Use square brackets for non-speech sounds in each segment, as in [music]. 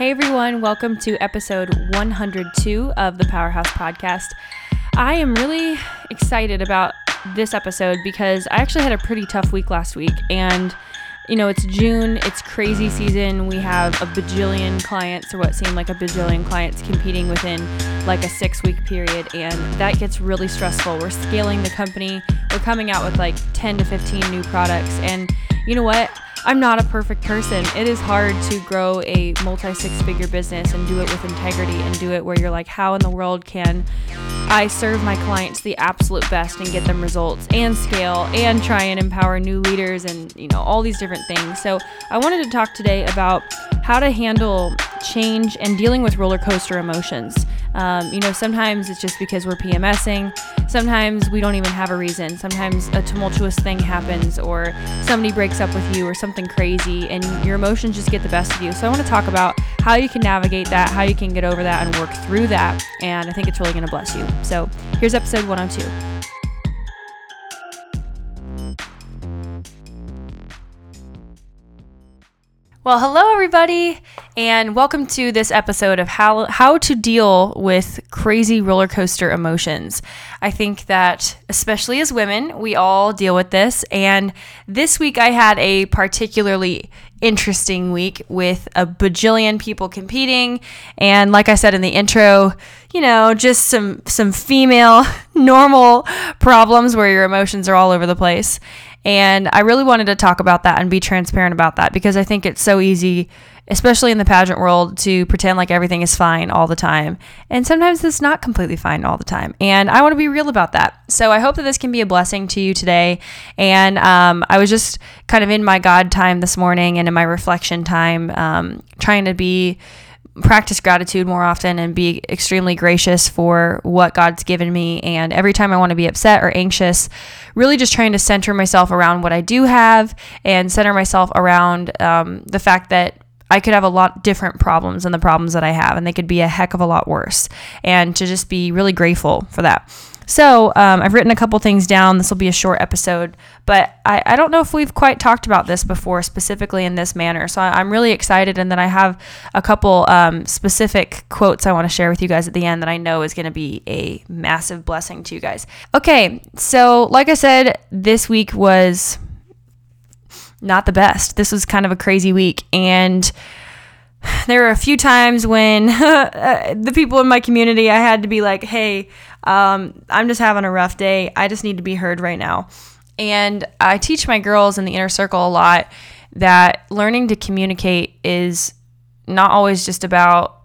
Hey everyone, welcome to episode 102 of the Powerhouse Podcast. I am really excited about this episode because I actually had a pretty tough week last week and you know, it's June, it's crazy season. We have a bajillion clients, or what seemed like a bajillion clients, competing within like a six week period. And that gets really stressful. We're scaling the company, we're coming out with like 10 to 15 new products. And you know what? I'm not a perfect person. It is hard to grow a multi six figure business and do it with integrity and do it where you're like, how in the world can I serve my clients the absolute best and get them results and scale and try and empower new leaders and, you know, all these different things. So, I wanted to talk today about how to handle change and dealing with roller coaster emotions. Um, you know, sometimes it's just because we're PMSing. Sometimes we don't even have a reason. Sometimes a tumultuous thing happens, or somebody breaks up with you, or something crazy, and your emotions just get the best of you. So, I want to talk about how you can navigate that, how you can get over that, and work through that. And I think it's really going to bless you. So, here's episode 102. Well, hello everybody, and welcome to this episode of how how to deal with crazy roller coaster emotions. I think that especially as women, we all deal with this, and this week I had a particularly interesting week with a bajillion people competing, and like I said in the intro, you know, just some some female [laughs] normal problems where your emotions are all over the place. And I really wanted to talk about that and be transparent about that because I think it's so easy, especially in the pageant world, to pretend like everything is fine all the time. And sometimes it's not completely fine all the time. And I want to be real about that. So I hope that this can be a blessing to you today. And um, I was just kind of in my God time this morning and in my reflection time, um, trying to be practice gratitude more often and be extremely gracious for what God's given me. And every time I want to be upset or anxious, really just trying to center myself around what I do have and center myself around um, the fact that I could have a lot different problems than the problems that I have, and they could be a heck of a lot worse. And to just be really grateful for that. So um, I've written a couple things down. This will be a short episode, but I, I don't know if we've quite talked about this before specifically in this manner. So I, am really excited, and then I have a couple um, specific quotes I want to share with you guys at the end that I know is going to be a massive blessing to you guys. Okay, so like I said, this week was not the best. This was kind of a crazy week, and [sighs] there were a few times when [laughs] the people in my community I had to be like, "Hey, um, I'm just having a rough day. I just need to be heard right now. And I teach my girls in the inner circle a lot that learning to communicate is not always just about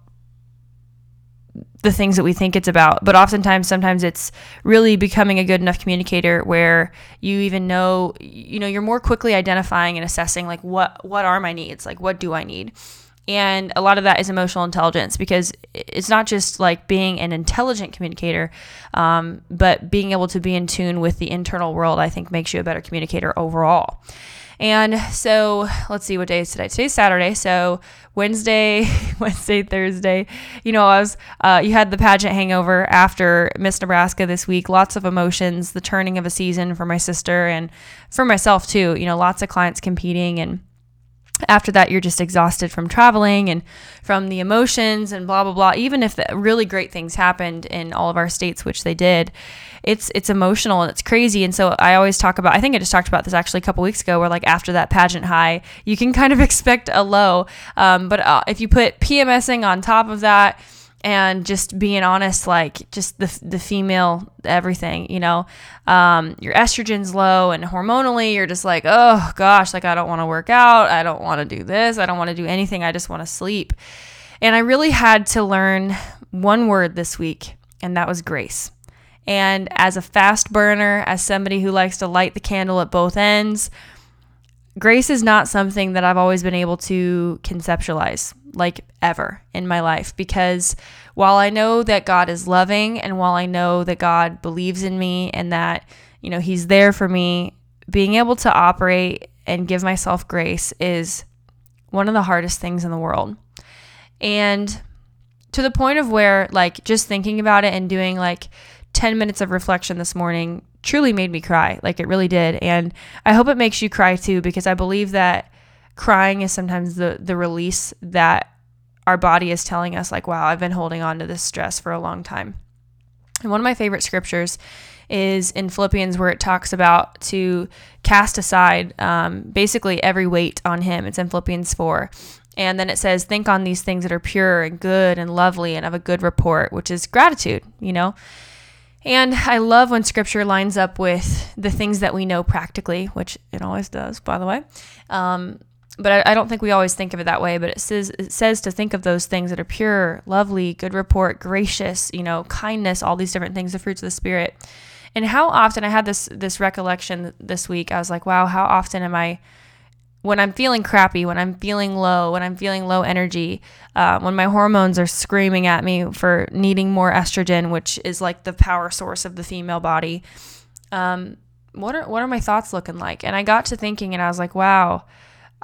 the things that we think it's about, but oftentimes, sometimes it's really becoming a good enough communicator where you even know, you know, you're more quickly identifying and assessing like what what are my needs, like what do I need and a lot of that is emotional intelligence because it's not just like being an intelligent communicator, um, but being able to be in tune with the internal world, I think makes you a better communicator overall. And so let's see what day is today. Today's Saturday. So Wednesday, [laughs] Wednesday, Thursday, you know, I was, uh, you had the pageant hangover after Miss Nebraska this week. Lots of emotions, the turning of a season for my sister and for myself too. You know, lots of clients competing and after that you're just exhausted from traveling and from the emotions and blah blah blah. Even if really great things happened in all of our states which they did it's it's emotional and it's crazy. And so i always talk about i think i just talked about this actually a couple weeks ago where like after that pageant high you can kind of [laughs] expect a low. Um, but uh, if you put pmsing on top of that and just being honest, like just the, the female everything, you know, um, your estrogen's low and hormonally you're just like, oh gosh, like I don't want to work out. I don't want to do this. I don't want to do anything. I just want to sleep. And I really had to learn one word this week, and that was grace. And as a fast burner, as somebody who likes to light the candle at both ends, grace is not something that I've always been able to conceptualize like ever in my life because while I know that God is loving and while I know that God believes in me and that, you know, He's there for me, being able to operate and give myself grace is one of the hardest things in the world. And to the point of where, like, just thinking about it and doing like 10 minutes of reflection this morning truly made me cry. Like, it really did. And I hope it makes you cry too because I believe that crying is sometimes the the release that our body is telling us, like, wow, I've been holding on to this stress for a long time. And one of my favorite scriptures is in Philippians, where it talks about to cast aside um, basically every weight on Him. It's in Philippians 4. And then it says, think on these things that are pure and good and lovely and of a good report, which is gratitude, you know? And I love when scripture lines up with the things that we know practically, which it always does, by the way. Um, but I, I, don't think we always think of it that way. But it says it says to think of those things that are pure, lovely, good report, gracious, you know, kindness, all these different things, the fruits of the spirit. And how often I had this this recollection this week. I was like, wow, how often am I when I'm feeling crappy, when I'm feeling low, when I'm feeling low energy, uh, when my hormones are screaming at me for needing more estrogen, which is like the power source of the female body. Um, what are what are my thoughts looking like? And I got to thinking, and I was like, wow,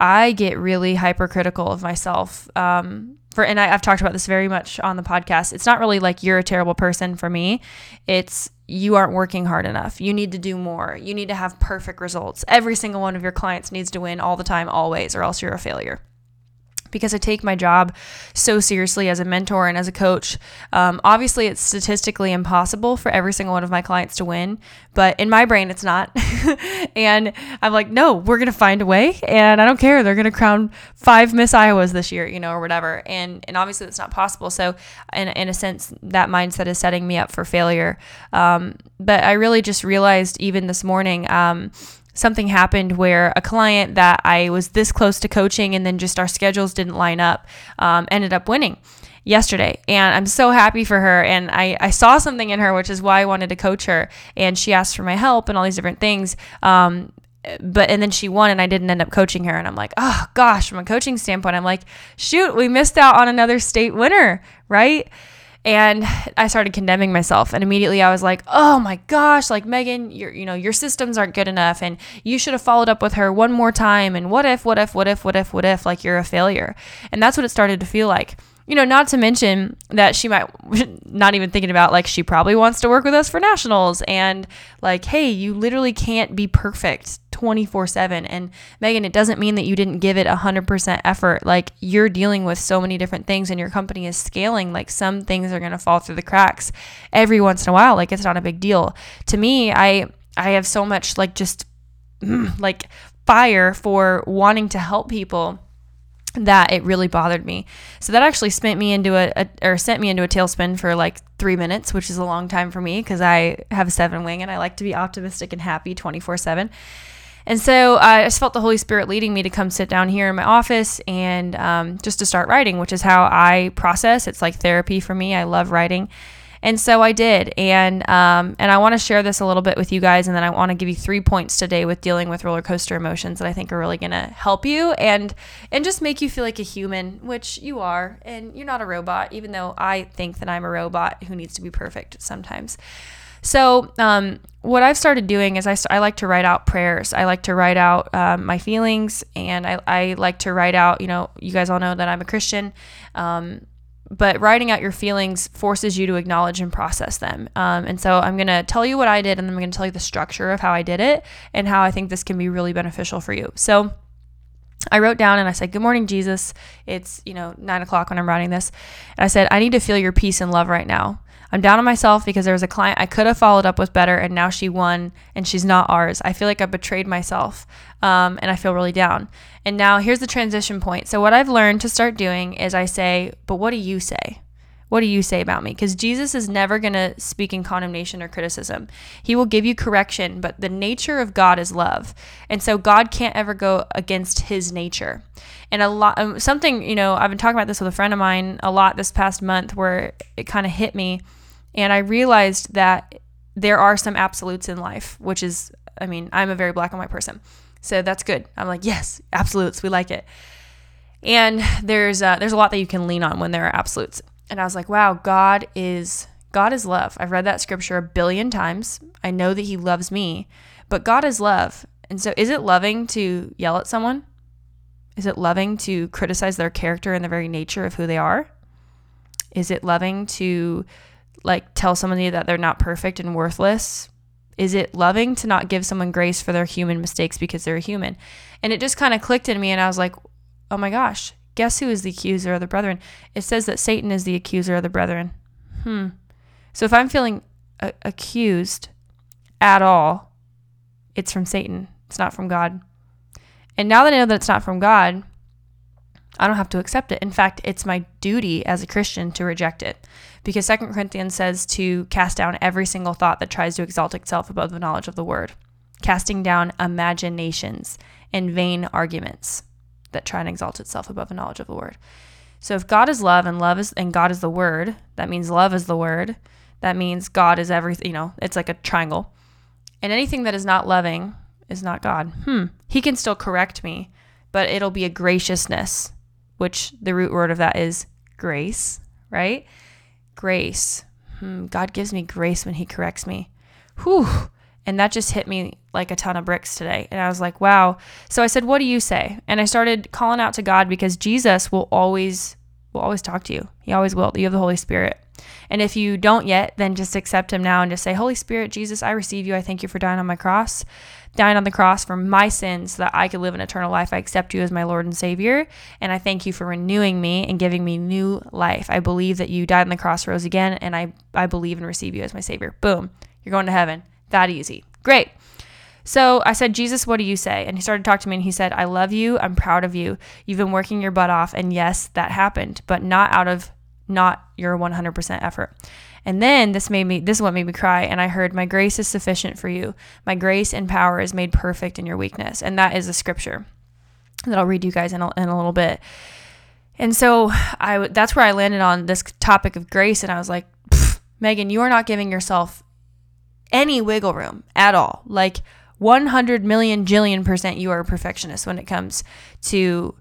I get really hypercritical of myself. Um, for and I, have talked about this very much on the podcast. It's not really like you're a terrible person for me. It's you aren't working hard enough. You need to do more. You need to have perfect results. Every single one of your clients needs to win all the time, always, or else you're a failure because I take my job so seriously as a mentor and as a coach. Um, obviously, it's statistically impossible for every single one of my clients to win, but in my brain, it's not. [laughs] and I'm like, no, we're going to find a way. And I don't care. They're going to crown five Miss Iowas this year, you know, or whatever. And, and obviously, that's not possible. So, in, in a sense, that mindset is setting me up for failure. Um, but I really just realized even this morning, um, something happened where a client that I was this close to coaching and then just our schedules didn't line up um, ended up winning yesterday. And i'm so happy for her. And I, I saw something in her which is why i wanted to coach her. And she asked for my help and all these different things. Um, but and then she won and i didn't end up coaching her. And i'm like oh gosh from a coaching standpoint i'm like shoot we missed out on another state winner right and I started condemning myself. And immediately I was like, oh my gosh, like Megan, your you know, your systems aren't good enough and you should have followed up with her one more time. And what if, what if, what if, what if, what if, like you're a failure. And that's what it started to feel like you know, not to mention that she might [laughs] not even thinking about like she probably wants to work with us for nationals and like, hey, you literally can't be perfect 24 7. And Megan, it doesn't mean that you didn't give it 100% effort. Like, you're dealing with so many different things and your company is scaling. Like, some things are going to fall through the cracks every once in a while. Like, it's not a big deal. To me, I, I have so much like just [clears throat] like fire for wanting to help people that it really bothered me. So that actually spent me into a, a, or sent me into a tailspin for like three minutes, which is a long time for me because I have a seven wing and I like to be optimistic and happy 24 seven. And so I just felt the Holy Spirit leading me to come sit down here in my office and um, just to start writing, which is how I process. It's like therapy for me. I love writing. And so I did, and um, and I want to share this a little bit with you guys, and then I want to give you three points today with dealing with roller coaster emotions that I think are really going to help you and and just make you feel like a human, which you are, and you're not a robot, even though I think that I'm a robot who needs to be perfect sometimes. So, um, what I've started doing is I, I like to write out prayers. I like to write out um, my feelings, and I, I like to write out, you know, you guys all know that I'm a Christian. Um, but writing out your feelings forces you to acknowledge and process them. Um, and so I'm going to tell you what I did, and then I'm going to tell you the structure of how I did it and how I think this can be really beneficial for you. So I wrote down and I said, Good morning, Jesus. It's, you know, nine o'clock when I'm writing this. And I said, I need to feel your peace and love right now. I'm down on myself because there was a client I could have followed up with better and now she won and she's not ours. I feel like I betrayed myself um, and I feel really down. And now here's the transition point. So, what I've learned to start doing is I say, But what do you say? What do you say about me? Because Jesus is never going to speak in condemnation or criticism. He will give you correction, but the nature of God is love. And so God can't ever go against his nature. And a lot, um, something, you know, I've been talking about this with a friend of mine a lot this past month where it kind of hit me and I realized that there are some absolutes in life, which is, I mean, I'm a very black and white person. So that's good. I'm like, yes, absolutes. We like it. And there's uh, there's a lot that you can lean on when there are absolutes. And I was like, wow, God is God is love. I've read that scripture a billion times. I know that He loves me, but God is love. And so, is it loving to yell at someone? Is it loving to criticize their character and the very nature of who they are? Is it loving to like tell somebody that they're not perfect and worthless? Is it loving to not give someone grace for their human mistakes because they're a human? And it just kind of clicked in me and I was like, "Oh my gosh, guess who is the accuser of the brethren? It says that Satan is the accuser of the brethren. Hmm. So if I'm feeling a- accused at all, it's from Satan. It's not from God. And now that I know that it's not from God, I don't have to accept it. In fact, it's my duty as a Christian to reject it. Because Second Corinthians says to cast down every single thought that tries to exalt itself above the knowledge of the word, casting down imaginations and vain arguments that try and exalt itself above the knowledge of the word. So if God is love and love is and God is the word, that means love is the word. That means God is everything, you know, it's like a triangle. And anything that is not loving is not God. Hmm. He can still correct me, but it'll be a graciousness, which the root word of that is grace, right? Grace. Hmm. God gives me grace when he corrects me. Whew. And that just hit me like a ton of bricks today. And I was like, wow. So I said, what do you say? And I started calling out to God because Jesus will always will always talk to you. He always will. You have the Holy Spirit. And if you don't yet, then just accept him now and just say, Holy Spirit, Jesus, I receive you. I thank you for dying on my cross, dying on the cross for my sins so that I could live an eternal life. I accept you as my Lord and Savior. And I thank you for renewing me and giving me new life. I believe that you died on the cross, rose again, and I, I believe and receive you as my Savior. Boom. You're going to heaven. That easy. Great. So I said, Jesus, what do you say? And he started to talk to me and he said, I love you. I'm proud of you. You've been working your butt off. And yes, that happened, but not out of not your 100% effort. And then this made me, this is what made me cry. And I heard, My grace is sufficient for you. My grace and power is made perfect in your weakness. And that is a scripture that I'll read you guys in a, in a little bit. And so I, that's where I landed on this topic of grace. And I was like, Megan, you are not giving yourself any wiggle room at all. Like 100 million jillion percent, you are a perfectionist when it comes to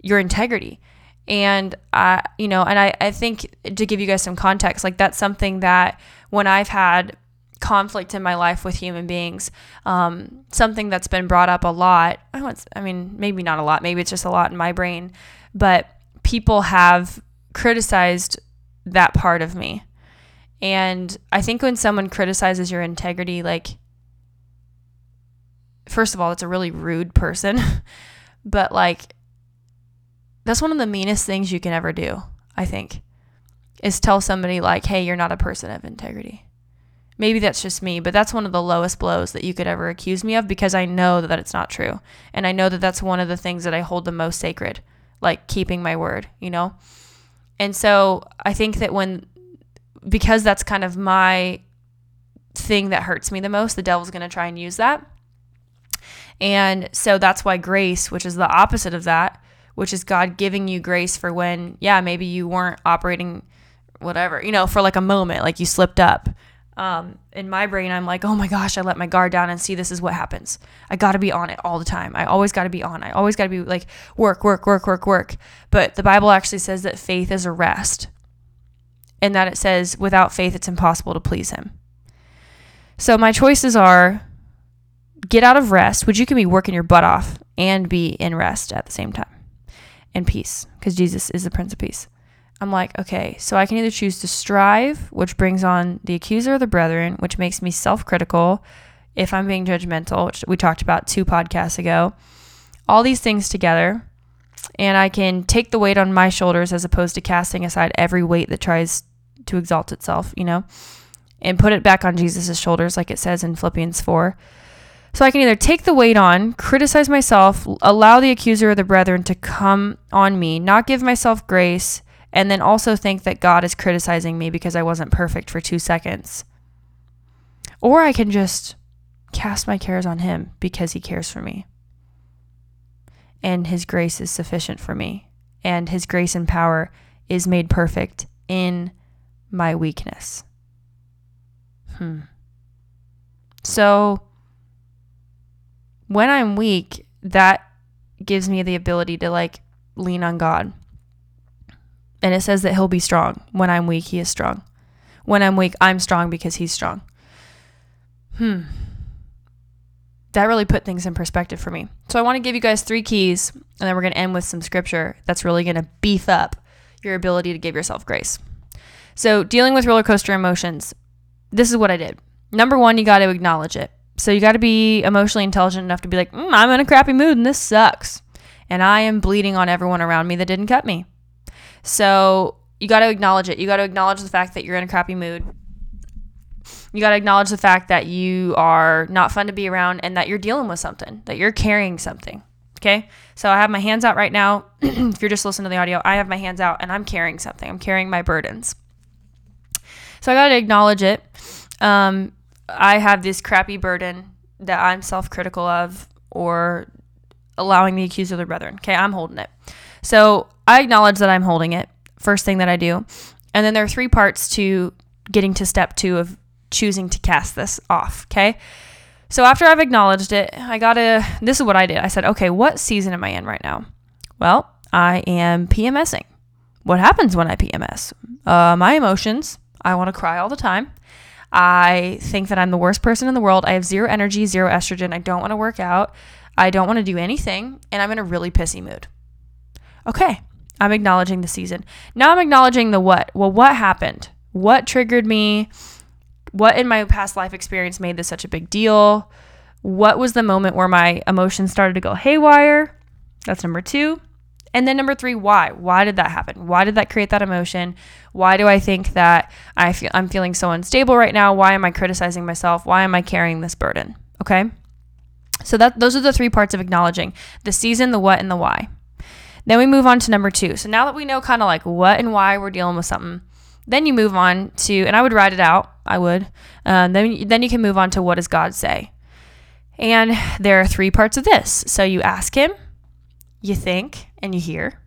your integrity. And I, you know, and I, I think to give you guys some context, like that's something that when I've had conflict in my life with human beings, um, something that's been brought up a lot. I, want, I mean, maybe not a lot, maybe it's just a lot in my brain, but people have criticized that part of me. And I think when someone criticizes your integrity, like, first of all, it's a really rude person, [laughs] but like, that's one of the meanest things you can ever do, I think, is tell somebody, like, hey, you're not a person of integrity. Maybe that's just me, but that's one of the lowest blows that you could ever accuse me of because I know that it's not true. And I know that that's one of the things that I hold the most sacred, like keeping my word, you know? And so I think that when, because that's kind of my thing that hurts me the most, the devil's going to try and use that. And so that's why grace, which is the opposite of that, which is God giving you grace for when, yeah, maybe you weren't operating whatever, you know, for like a moment, like you slipped up. Um, in my brain, I'm like, oh my gosh, I let my guard down and see this is what happens. I got to be on it all the time. I always got to be on. I always got to be like work, work, work, work, work. But the Bible actually says that faith is a rest and that it says without faith, it's impossible to please Him. So my choices are get out of rest, which you can be working your butt off and be in rest at the same time and peace because Jesus is the Prince of Peace. I'm like, okay, so I can either choose to strive, which brings on the accuser of the brethren, which makes me self critical if I'm being judgmental, which we talked about two podcasts ago. All these things together, and I can take the weight on my shoulders as opposed to casting aside every weight that tries to exalt itself, you know, and put it back on Jesus' shoulders, like it says in Philippians 4. So I can either take the weight on, criticize myself, allow the accuser of the brethren to come on me, not give myself grace, and then also think that God is criticizing me because I wasn't perfect for two seconds. Or I can just cast my cares on Him because He cares for me. And His grace is sufficient for me. And His grace and power is made perfect in my weakness. Hmm. So, when I'm weak, that gives me the ability to like lean on God. And it says that he'll be strong. When I'm weak, he is strong. When I'm weak, I'm strong because he's strong. Hmm. That really put things in perspective for me. So I want to give you guys three keys, and then we're going to end with some scripture that's really going to beef up your ability to give yourself grace. So, dealing with roller coaster emotions, this is what I did. Number one, you got to acknowledge it. So you got to be emotionally intelligent enough to be like, mm, I'm in a crappy mood and this sucks. and I am bleeding on everyone around me that didn't cut me. So you got to acknowledge it. You got to acknowledge the fact that you're in a crappy mood. You got to acknowledge the fact that you are not fun to be around and that you're dealing with something, that you're carrying something. Okay. So I have my hands out right now. [clears throat] if you're just listening to the audio, I have my hands out and I'm carrying something. I'm carrying my burdens. So I got to acknowledge it. Um, I have this crappy burden that I'm self critical of or allowing the accuser of the brethren. Okay. I'm holding it. So I acknowledge that I'm holding it. First thing that I do. And then there are three parts to getting to step two of choosing to cast this off. Okay. So after I've acknowledged it, I gotta, this is what I did. I said, okay, what season am I in right now? Well, I am PMSing. What happens when I PMS? Uh, my emotions, I wanna cry all the time. I think that I'm the worst person in the world. I have zero energy, zero estrogen. I don't wanna work out. I don't wanna do anything. And I'm in a really pissy mood. Okay, I'm acknowledging the season. Now I'm acknowledging the what. Well, what happened? What triggered me? What in my past life experience made this such a big deal? What was the moment where my emotions started to go haywire? That's number two. And then number three, why? Why did that happen? Why did that create that emotion? Why do I think that I feel I'm feeling so unstable right now? Why am I criticizing myself? Why am I carrying this burden? Okay. So that those are the three parts of acknowledging the season, the what, and the why. Then we move on to number two. So now that we know kind of like what and why we're dealing with something, then you move on to, and I would write it out. I would. Uh, then then you can move on to what does God say. And there are three parts of this. So you ask Him, you think, and you hear,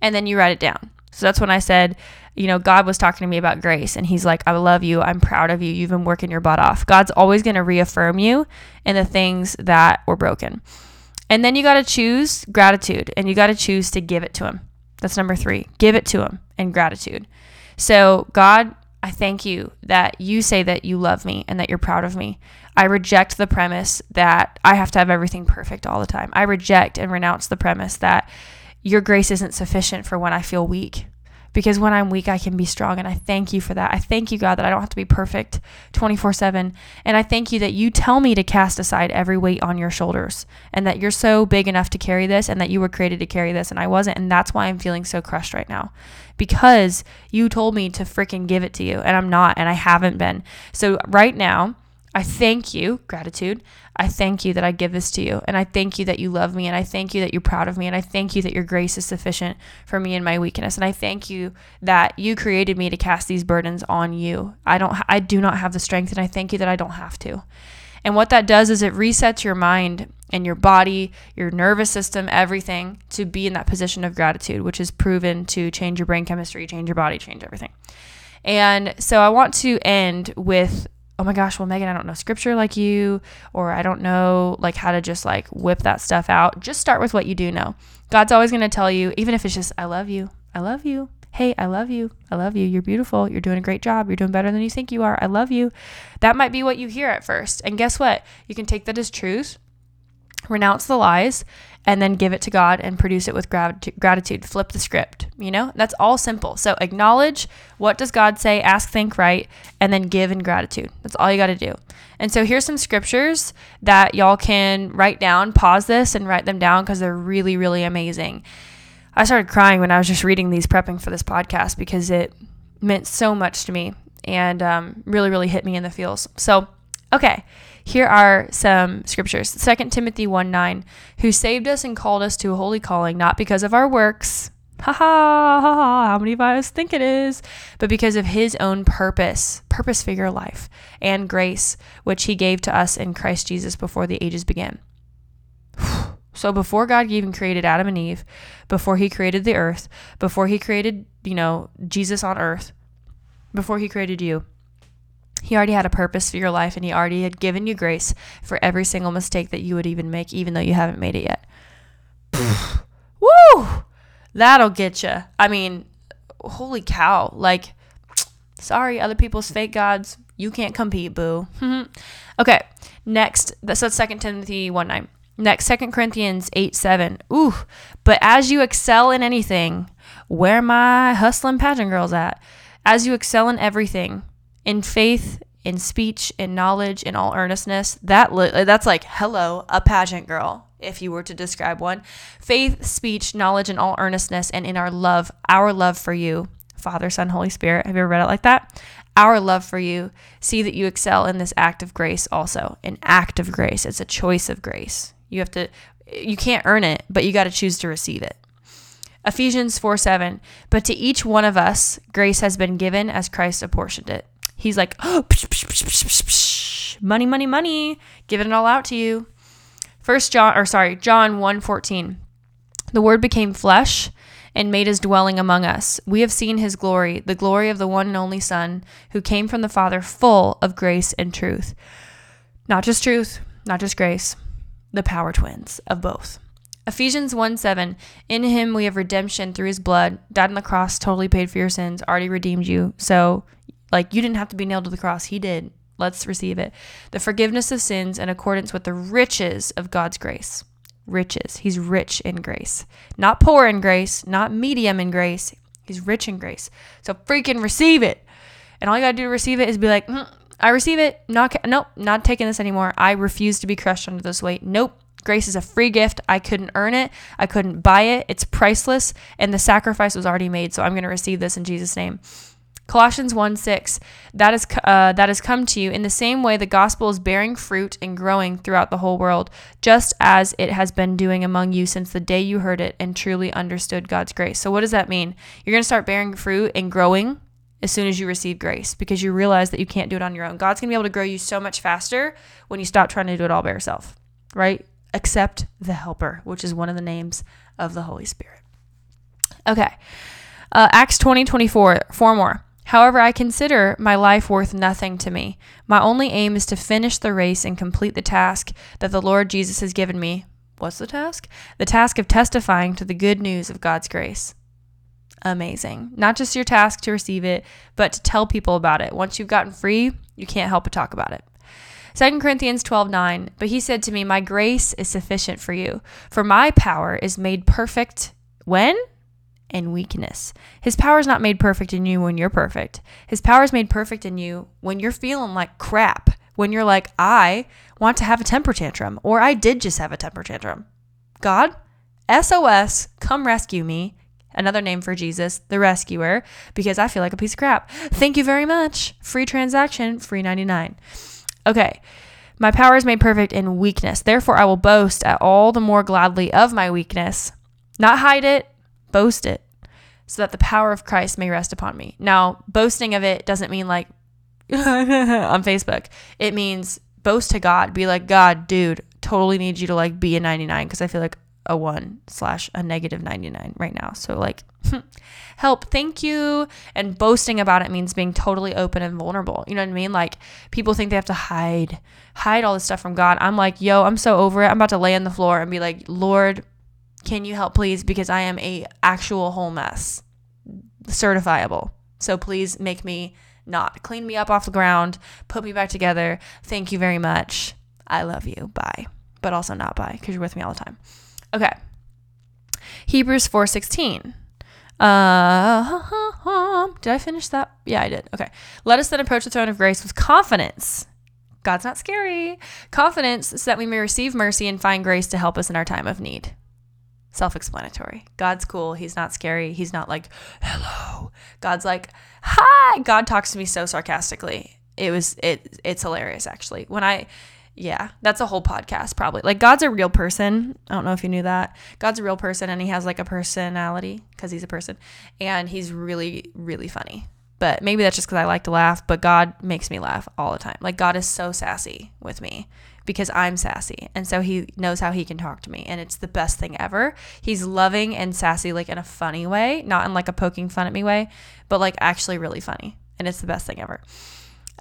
and then you write it down. So that's when I said, you know, God was talking to me about grace, and He's like, I love you. I'm proud of you. You've been working your butt off. God's always going to reaffirm you in the things that were broken. And then you got to choose gratitude and you got to choose to give it to Him. That's number three. Give it to Him in gratitude. So, God, I thank you that you say that you love me and that you're proud of me. I reject the premise that I have to have everything perfect all the time. I reject and renounce the premise that your grace isn't sufficient for when I feel weak because when I'm weak, I can be strong. And I thank you for that. I thank you, God, that I don't have to be perfect 24 7. And I thank you that you tell me to cast aside every weight on your shoulders and that you're so big enough to carry this and that you were created to carry this. And I wasn't. And that's why I'm feeling so crushed right now because you told me to freaking give it to you. And I'm not. And I haven't been. So right now, I thank you, gratitude. I thank you that I give this to you. And I thank you that you love me. And I thank you that you're proud of me. And I thank you that your grace is sufficient for me in my weakness. And I thank you that you created me to cast these burdens on you. I don't, I do not have the strength. And I thank you that I don't have to. And what that does is it resets your mind and your body, your nervous system, everything to be in that position of gratitude, which is proven to change your brain chemistry, change your body, change everything. And so I want to end with oh my gosh, well, Megan, I don't know scripture like you, or I don't know like how to just like whip that stuff out. Just start with what you do know. God's always going to tell you, even if it's just, I love you, I love you. Hey, I love you. I love you. You're beautiful. You're doing a great job. You're doing better than you think you are. I love you. That might be what you hear at first. And guess what? You can take that as truth renounce the lies, and then give it to God and produce it with gratitude. Flip the script, you know? That's all simple. So acknowledge what does God say, ask, think, write, and then give in gratitude. That's all you got to do. And so here's some scriptures that y'all can write down, pause this and write them down because they're really, really amazing. I started crying when I was just reading these prepping for this podcast because it meant so much to me and um, really, really hit me in the feels. So, okay. Here are some scriptures 2 Timothy 1 9, who saved us and called us to a holy calling, not because of our works. Ha ha ha ha, how many of us think it is? But because of his own purpose, purpose for your life, and grace, which he gave to us in Christ Jesus before the ages began. [sighs] So before God even created Adam and Eve, before he created the earth, before he created, you know, Jesus on earth, before he created you, he already had a purpose for your life and He already had given you grace for every single mistake that you would even make, even though you haven't made it yet. [sighs] Woo! That'll get you. I mean, holy cow. Like, sorry, other people's fake gods. You can't compete, boo. [laughs] okay, next. That's so 2 Timothy 1 9. Next, 2 Corinthians 8 7. Ooh, but as you excel in anything, where my hustling pageant girls at? As you excel in everything, in faith, in speech, in knowledge, in all earnestness. That li- uh, that's like hello, a pageant girl. if you were to describe one. Faith, speech, knowledge, and all earnestness, and in our love, our love for you, Father, Son, Holy Spirit. Have you ever read it like that? Our love for you. See that you excel in this act of grace also. An act of grace. It's a choice of grace. You have to, you can't earn it, but you got to choose to receive it. Ephesians 4 7. But to each one of us, grace has been given as Christ apportioned it. He's like, oh, psh, psh, psh, money, money, money, giving it all out to you. First John, or sorry, John 1 14. The word became flesh and made his dwelling among us. We have seen his glory, the glory of the one and only Son, who came from the Father, full of grace and truth. Not just truth, not just grace, the power twins of both. Ephesians 1 7, in him we have redemption through his blood, died on the cross, totally paid for your sins, already redeemed you. So, like, you didn't have to be nailed to the cross. He did. Let's receive it. The forgiveness of sins in accordance with the riches of God's grace. Riches. He's rich in grace. Not poor in grace, not medium in grace. He's rich in grace. So freaking receive it. And all you got to do to receive it is be like, mm, I receive it. Not, nope, not taking this anymore. I refuse to be crushed under this weight. Nope. Grace is a free gift. I couldn't earn it. I couldn't buy it. It's priceless, and the sacrifice was already made. So I'm going to receive this in Jesus' name. Colossians 1 6, that, is, uh, that has come to you in the same way the gospel is bearing fruit and growing throughout the whole world, just as it has been doing among you since the day you heard it and truly understood God's grace. So, what does that mean? You're going to start bearing fruit and growing as soon as you receive grace because you realize that you can't do it on your own. God's going to be able to grow you so much faster when you stop trying to do it all by yourself, right? Except the Helper, which is one of the names of the Holy Spirit. Okay. Uh, Acts 20 24, four more. However, I consider my life worth nothing to me. My only aim is to finish the race and complete the task that the Lord Jesus has given me. What's the task? The task of testifying to the good news of God's grace. Amazing. Not just your task to receive it, but to tell people about it. Once you've gotten free, you can't help but talk about it. 2 Corinthians 12 9. But he said to me, My grace is sufficient for you, for my power is made perfect when? In weakness. His power is not made perfect in you when you're perfect. His power is made perfect in you when you're feeling like crap, when you're like, I want to have a temper tantrum, or I did just have a temper tantrum. God, SOS, come rescue me. Another name for Jesus, the rescuer, because I feel like a piece of crap. Thank you very much. Free transaction, free 99. Okay. My power is made perfect in weakness. Therefore, I will boast at all the more gladly of my weakness, not hide it, boast it, so that the power of Christ may rest upon me. Now, boasting of it doesn't mean like [laughs] on Facebook. It means boast to God. Be like, God, dude, totally need you to like be a 99 because I feel like a one slash a negative 99 right now. So, like, [laughs] help, thank you. And boasting about it means being totally open and vulnerable. You know what I mean? Like, people think they have to hide, hide all this stuff from God. I'm like, yo, I'm so over it. I'm about to lay on the floor and be like, Lord, can you help, please? Because I am a actual whole mess, certifiable. So please make me not clean me up off the ground, put me back together. Thank you very much. I love you. Bye. But also not bye because you're with me all the time. Okay. Hebrews 4:16. Uh, did I finish that? Yeah, I did. Okay. Let us then approach the throne of grace with confidence. God's not scary. Confidence so that we may receive mercy and find grace to help us in our time of need. Self explanatory. God's cool. He's not scary. He's not like, hello. God's like, hi. God talks to me so sarcastically. It was, it, it's hilarious actually. When I, yeah, that's a whole podcast probably. Like God's a real person. I don't know if you knew that. God's a real person and he has like a personality because he's a person and he's really really funny. But maybe that's just cuz I like to laugh, but God makes me laugh all the time. Like God is so sassy with me because I'm sassy. And so he knows how he can talk to me and it's the best thing ever. He's loving and sassy like in a funny way, not in like a poking fun at me way, but like actually really funny. And it's the best thing ever.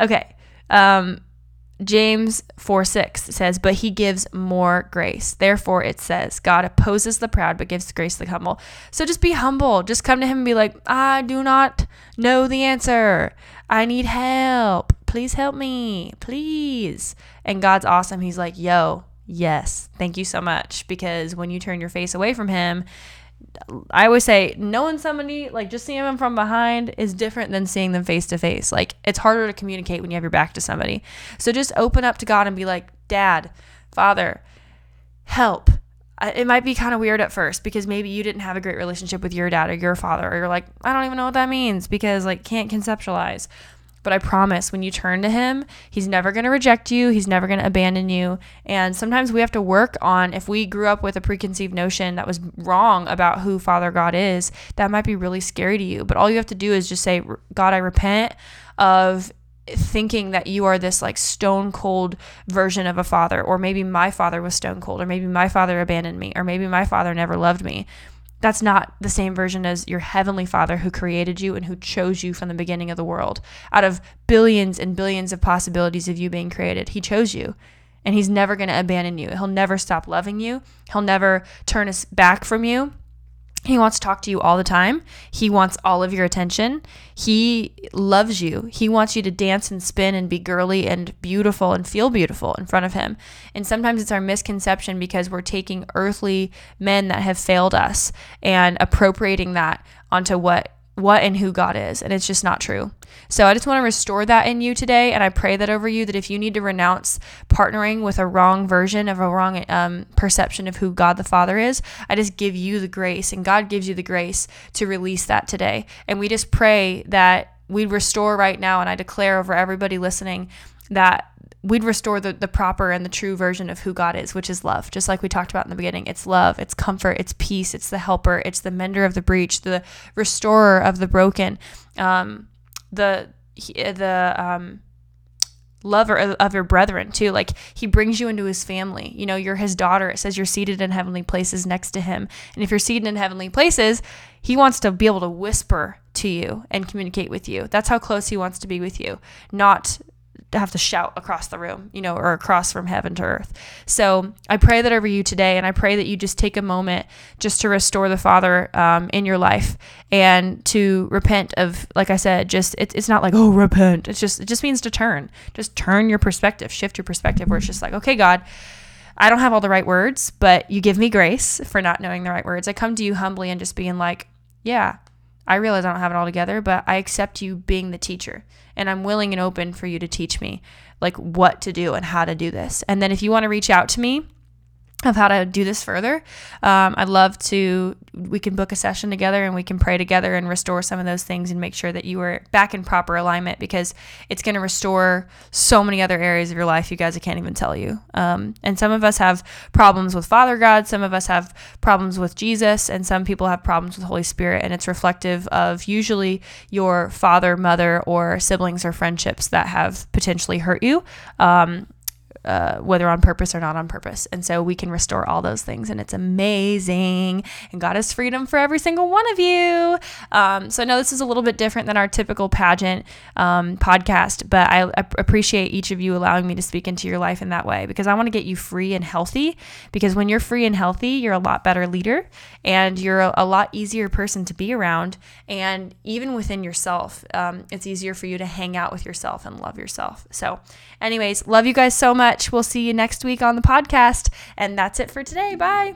Okay. Um James 4 6 says, But he gives more grace. Therefore, it says, God opposes the proud, but gives grace to the humble. So just be humble. Just come to him and be like, I do not know the answer. I need help. Please help me. Please. And God's awesome. He's like, Yo, yes, thank you so much. Because when you turn your face away from him, I always say knowing somebody, like just seeing them from behind, is different than seeing them face to face. Like it's harder to communicate when you have your back to somebody. So just open up to God and be like, Dad, Father, help. it might be kind of weird at first because maybe you didn't have a great relationship with your dad or your father, or you're like, I don't even know what that means because like can't conceptualize. But I promise when you turn to him, he's never going to reject you. He's never going to abandon you. And sometimes we have to work on if we grew up with a preconceived notion that was wrong about who Father God is, that might be really scary to you. But all you have to do is just say, God, I repent of thinking that you are this like stone cold version of a father or maybe my father was stone cold or maybe my father abandoned me or maybe my father never loved me that's not the same version as your heavenly father who created you and who chose you from the beginning of the world. Out of billions and billions of possibilities of you being created he chose you. And he's never going to abandon you. He'll never stop loving you. He'll never turn his back from you he wants to talk to you all the time. He wants all of your attention. He loves you. He wants you to dance and spin and be girly and beautiful and feel beautiful in front of him. And sometimes it's our misconception because we're taking earthly men that have failed us and appropriating that onto what what and who God is. And it's just not true. So I just want to restore that in you today. And I pray that over you that if you need to renounce partnering with a wrong version of a wrong um, perception of who God the Father is, I just give you the grace and God gives you the grace to release that today. And we just pray that we restore right now. And I declare over everybody listening that we'd restore the, the proper and the true version of who God is, which is love. Just like we talked about in the beginning, it's love, it's comfort, it's peace, it's the helper, it's the mender of the breach, the restorer of the broken, um, the the um, lover of your brethren too. Like he brings you into his family. You know, you're his daughter. It says you're seated in heavenly places next to him, and if you're seated in heavenly places, he wants to be able to whisper to you and communicate with you. That's how close he wants to be with you, not have to shout across the room, you know, or across from heaven to earth. So I pray that over you today, and I pray that you just take a moment just to restore the Father um, in your life and to repent of, like I said, just it, it's not like oh repent. It's just it just means to turn, just turn your perspective, shift your perspective, where it's just like okay, God. I don't have all the right words, but you give me grace for not knowing the right words. I come to you humbly and just being like, yeah, I realize I don't have it all together, but I accept you being the teacher and I'm willing and open for you to teach me like what to do and how to do this. And then if you want to reach out to me, of how to do this further. Um, I'd love to, we can book a session together and we can pray together and restore some of those things and make sure that you are back in proper alignment because it's going to restore so many other areas of your life you guys I can't even tell you. Um, and some of us have problems with Father God, some of us have problems with Jesus, and some people have problems with Holy Spirit. And it's reflective of usually your father, mother, or siblings or friendships that have potentially hurt you. Um, uh, whether on purpose or not on purpose. And so we can restore all those things, and it's amazing. And God has freedom for every single one of you. Um, so I know this is a little bit different than our typical pageant um, podcast, but I, appreciate each of you allowing me to speak into your life in that way because I want to get you free and healthy. Because when you're free and healthy, you're a lot better leader and you're a, a lot easier person to be around. And even within yourself, um, it's easier for you to hang out with yourself and love yourself. So, anyways, love you guys so much much. We'll see you next week on the podcast. And that's it for today. Bye.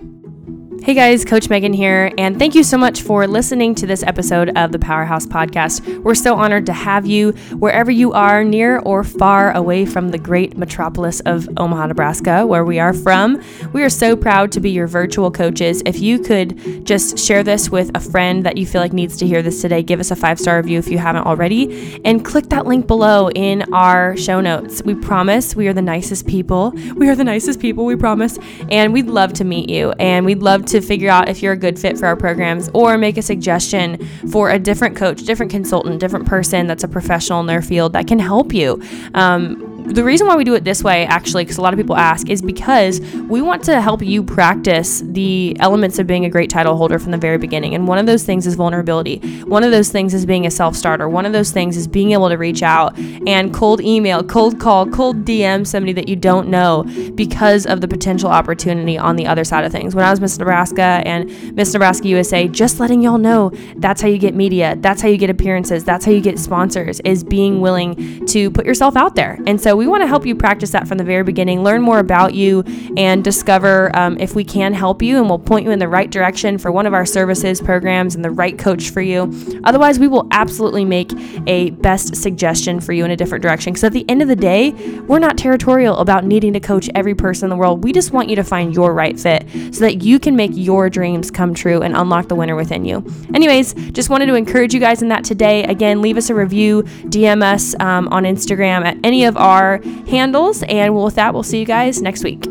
Hey guys, Coach Megan here, and thank you so much for listening to this episode of the Powerhouse Podcast. We're so honored to have you wherever you are, near or far away from the great metropolis of Omaha, Nebraska, where we are from. We are so proud to be your virtual coaches. If you could just share this with a friend that you feel like needs to hear this today, give us a five star review if you haven't already, and click that link below in our show notes. We promise we are the nicest people. We are the nicest people, we promise, and we'd love to meet you, and we'd love to figure out if you're a good fit for our programs or make a suggestion for a different coach, different consultant, different person that's a professional in their field that can help you. Um, the reason why we do it this way, actually, because a lot of people ask, is because we want to help you practice the elements of being a great title holder from the very beginning. And one of those things is vulnerability. One of those things is being a self starter. One of those things is being able to reach out and cold email, cold call, cold DM somebody that you don't know because of the potential opportunity on the other side of things. When I was Miss Nebraska and Miss Nebraska USA, just letting y'all know that's how you get media, that's how you get appearances, that's how you get sponsors, is being willing to put yourself out there. And so we want to help you practice that from the very beginning, learn more about you, and discover um, if we can help you. And we'll point you in the right direction for one of our services, programs, and the right coach for you. Otherwise, we will absolutely make a best suggestion for you in a different direction. Because at the end of the day, we're not territorial about needing to coach every person in the world. We just want you to find your right fit so that you can make your dreams come true and unlock the winner within you. Anyways, just wanted to encourage you guys in that today. Again, leave us a review, DM us um, on Instagram at any of handles. And with that, we'll see you guys next week.